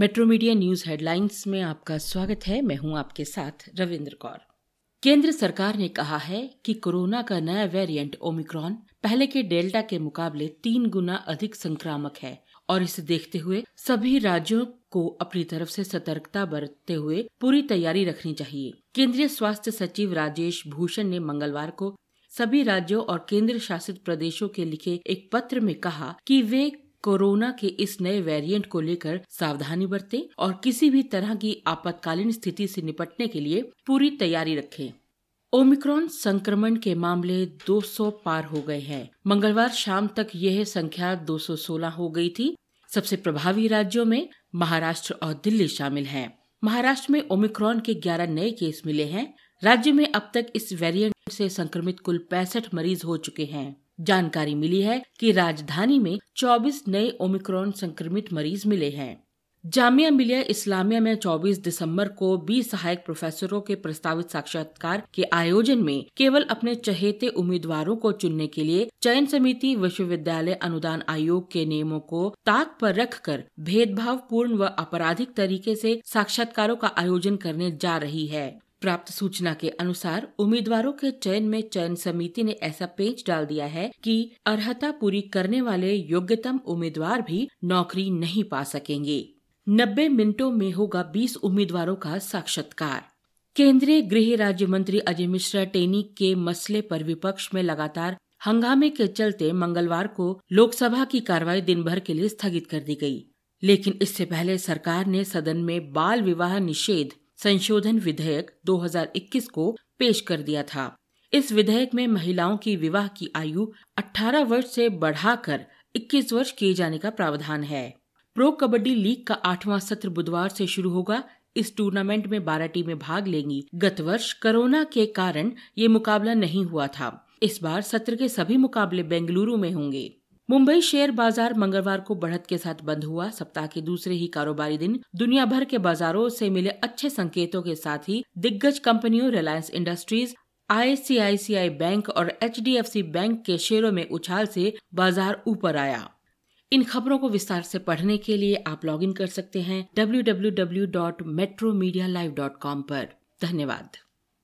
Metro media news headlines में आपका स्वागत है। मैं हूँ आपके साथ रविंद्र कौर। केंद्र सरकार ने कहा है कि कोरोना का नया वेरिएंट ओमिक्रॉन पहले के डेल्टा के मुकाबले तीन गुना अधिक संक्रामक है और इसे देखते हुए सभी राज्यों को अपनी तरफ़ से सतर्कता बरतते हुए पूरी तैयारी रखनी चाहिए। केंद्रीय स्वास्थ्य सचिव राजेश भूषण ने मंगलवार को सभी राज्यों और केंद्र शासित प्रदेशों के लिखे एक पत्र में कहा कि वे कोरोना के इस नए वेरिएंट को लेकर सावधानी बरतें और किसी भी तरह की आपातकालीन स्थिति से निपटने के लिए पूरी तैयारी रखें। ओमिक्रॉन संक्रमण के मामले 200 पार हो गए हैं। मंगलवार शाम तक यह संख्या 216 हो गई थी। सबसे प्रभावी राज्यों में महाराष्ट्र और दिल्ली शामिल हैं। महाराष्ट्र में ओमिक्रॉन के 11 नए केस मिले हैं। राज्य में अब तक इस वेरिएंट से संक्रमित कुल पैंसठ मरीज़ हो चुके हैं। जानकारी मिली है कि राजधानी में 24 नए ओमिक्रॉन संक्रमित मरीज़ मिले हैं। जामिया मिलिया इस्लामिया में 24 दिसंबर को 20 सहायक प्रोफेसरों के प्रस्तावित साक्षात्कार के आयोजन में केवल अपने चहेते उम्मीदवारों को चुनने के लिए चयन समिति, विश्वविद्यालय अनुदान आयोग के नियमों को ताक पर रखकर भेदभाव पूर्ण व आपराधिक तरीके से साक्षात्कारों का आयोजन करने जा रही है। प्राप्त सूचना के अनुसार उम्मीदवारों के चयन में चयन समिति ने ऐसा पेच डाल दिया है कि अर्हता पूरी करने वाले योग्यतम उम्मीदवार भी नौकरी नहीं पा सकेंगे। नब्बे मिनटों में होगा 20 उम्मीदवारों का साक्षात्कार। केंद्रीय गृह राज्य मंत्री अजय मिश्रा टेनी के मसले पर विपक्ष में लगातार हंगामे के चलते मंगलवार को लोकसभा की कार्रवाई दिन भर के लिए स्थगित कर दी गई। लेकिन इससे पहले सरकार ने सदन में बाल विवाह निषेध संशोधन विधेयक 2021 को पेश कर दिया था। इस विधेयक में महिलाओं की विवाह की आयु 18 वर्ष से बढ़ाकर 21 वर्ष किए जाने का प्रावधान है। प्रो कबड्डी लीग का आठवां सत्र बुधवार से शुरू होगा। इस टूर्नामेंट में बारह टीमें भाग लेंगी। गत वर्ष कोरोना के कारण ये मुकाबला नहीं हुआ था। इस बार सत्र के सभी मुकाबले बेंगलुरु में होंगे। मुंबई शेयर बाज़ार मंगलवार को बढ़त के साथ बंद हुआ। सप्ताह के दूसरे ही कारोबारी दिन दुनिया भर के बाजारों से मिले अच्छे संकेतों के साथ ही दिग्गज कंपनियों रिलायंस इंडस्ट्रीज़ आईसीआईसीआई बैंक और एचडीएफसी बैंक के शेयरों में उछाल से बाज़ार ऊपर आया। इन खबरों को विस्तार से पढ़ने के लिए आप लॉगिन कर सकते हैं www.metromedia.live.com पर। धन्यवाद।